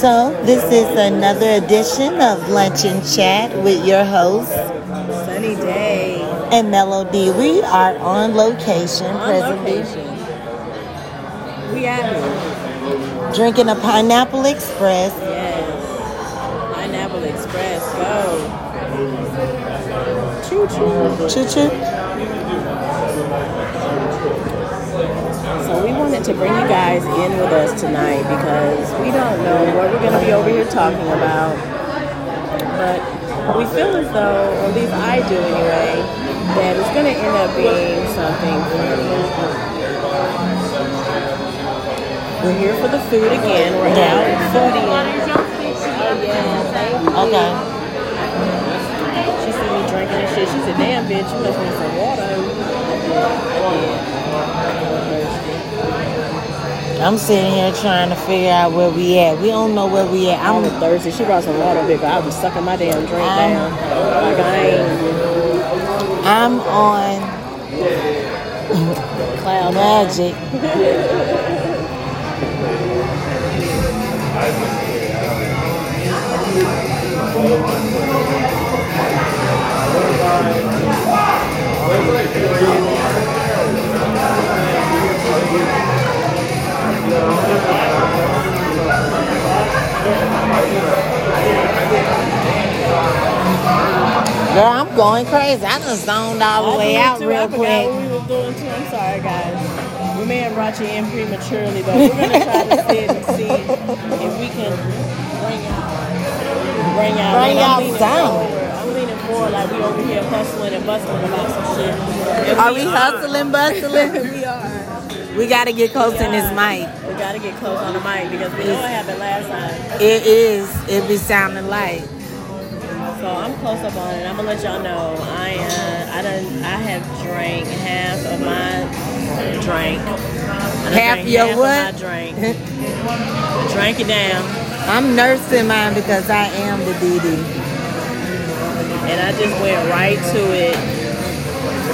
So, this is another edition of Lunch and Chat with your host, Sunny day. and Melody. We are on location On presently, location. We here. drinking a Pineapple Express. Yes. Pineapple Express. Go. Choo choo. Choo choo. So we wanted to bring you guys in with us tonight because we don't know what we're going to be over here talking about. But we feel as though, or at least I do anyway, that it's going to end up being something funny. We're here for the food again. We're out foodie. Oh yeah. Okay. She see me drinking and shit. She said, "Damn, bitch, you must need some water." I'm sitting here trying to figure out where we at. We don't know where we at. I I'm thirsty. She brought some water, big. I was sucking my damn drink down. Like I ain't I'm on cloud magic. going crazy. I done zoned all the way out too. Real forgot quick. what we was doing too. I'm sorry, guys. We may have brought you in prematurely, but we're gonna try to sit and see if we can bring out, bring out, Bring out sound. I'm leaning forward like we over here hustling and bustling about some shit. And Are we hustling, bustling? we are. We gotta get close in this mic. We gotta get close on the mic because we know what happened last time. It is. It be sounding like. So I'm close up on it. I'm gonna let y'all know. I uh, I done I have drank half of my drink. Half your half what? Of my drink. drank it down, I'm nursing mine because I am the DD. and I just went right to it.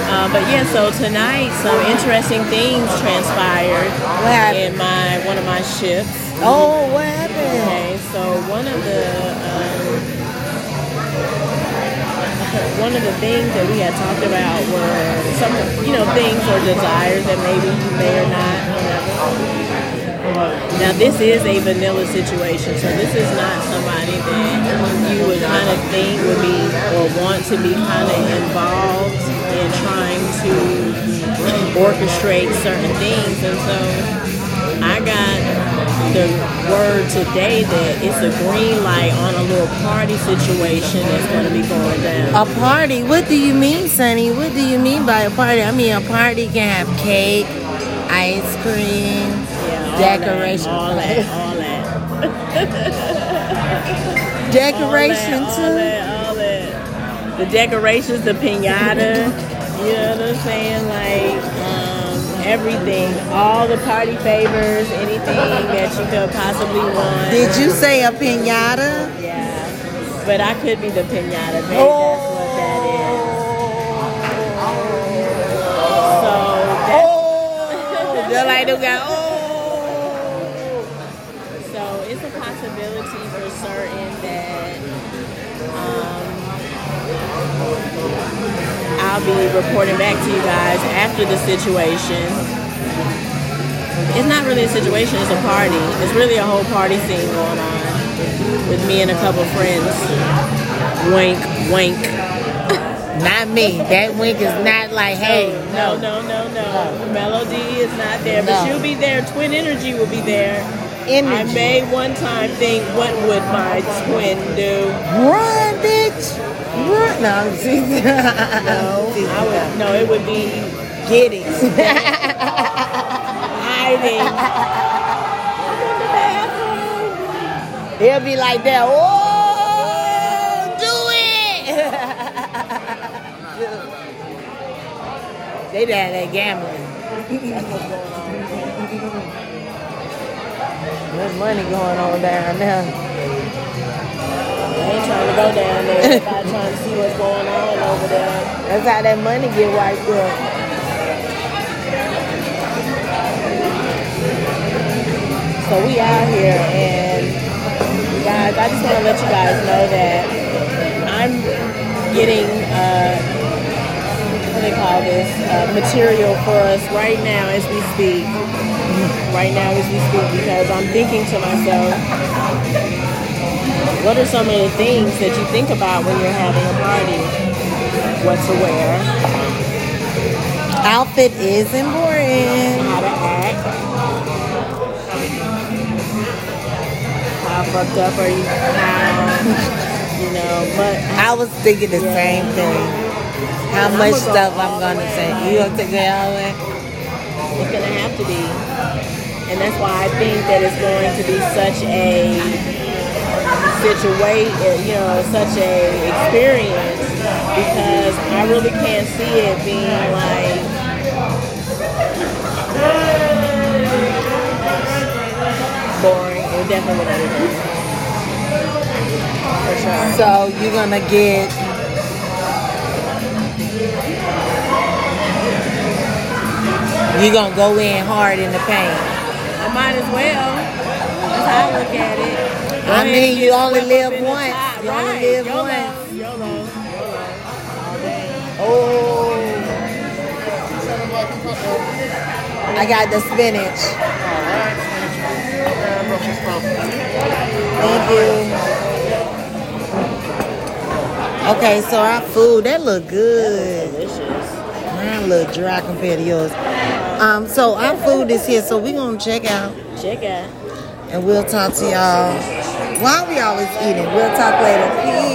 Uh, but yeah, so tonight some interesting things transpired What in my one of my shifts. Oh, what happened? Okay, so one of the um, one of the things that we had talked about were some, you know, things or desires that maybe you may or not. Now this is a vanilla situation, so this is not somebody that you would kind of think would be or want to be kind of involved in trying to orchestrate certain things, and so I got the word today that it's a green light on a little party situation that's going to be going down. A party? What do you mean, Sonny? What do you mean by a party? I mean, a party can have cake, ice cream, Yeah, all decoration. That, all that, all that. decoration all too. that, all that. The decorations, the pinata, you know what I'm saying? Like everything, all the party favors, anything that you could possibly want. Did you say a pinata? Yeah, but I could be the pinata. Maybe Oh. that's what that is. So that's Oh, the light do got I'll be reporting back to you guys after the situation. It's not really a situation, it's a party. It's really a whole party scene going on with me and a couple friends. Wink, wink. Not me. That wink is not like, hey, No, no, no, no. Melody is not there, but No. she'll be there. Twin Energy will be there. I may one time think, what would my twin do? Run, bitch. Run. No, I'm teasing. No, I would. No, it would be getting, hiding. They'll be like that. Oh, do it. they down there gambling. There's money going on down there. I ain't trying to go down there. Everybody trying to see what's going on over there. That's how that money get wiped up. So we out here and guys, I just want to let you guys know that I'm getting, uh, they call this, uh, material for us right now as we speak. Right now as we speak, because I'm thinking to myself, what are some of the things that you think about when you're having a party? What to wear, Outfit is important. how to act, how fucked up are you, how, you know, but I was thinking the same thing. How much stuff I'm gonna say. You gonna take it all the way? It's gonna have to be. And that's why I think that it's going to be such a situation, you know, such a experience because I really can't see it being like boring. It definitely would not be. For sure. So you're gonna get you gonna go in hard in the paint. I might as well. That's how I look at it. Go I mean, you only live up in the once. You only right. live YOLO. once. YOLO. YOLO. Oh, I got the spinach. Thank you. Okay, so our food that look good. Delicious. Mine look dry compared to yours. Um, so our food is here, so we're gonna check out Check out. and we'll talk to y'all. While we always eating, we'll talk later. Peace.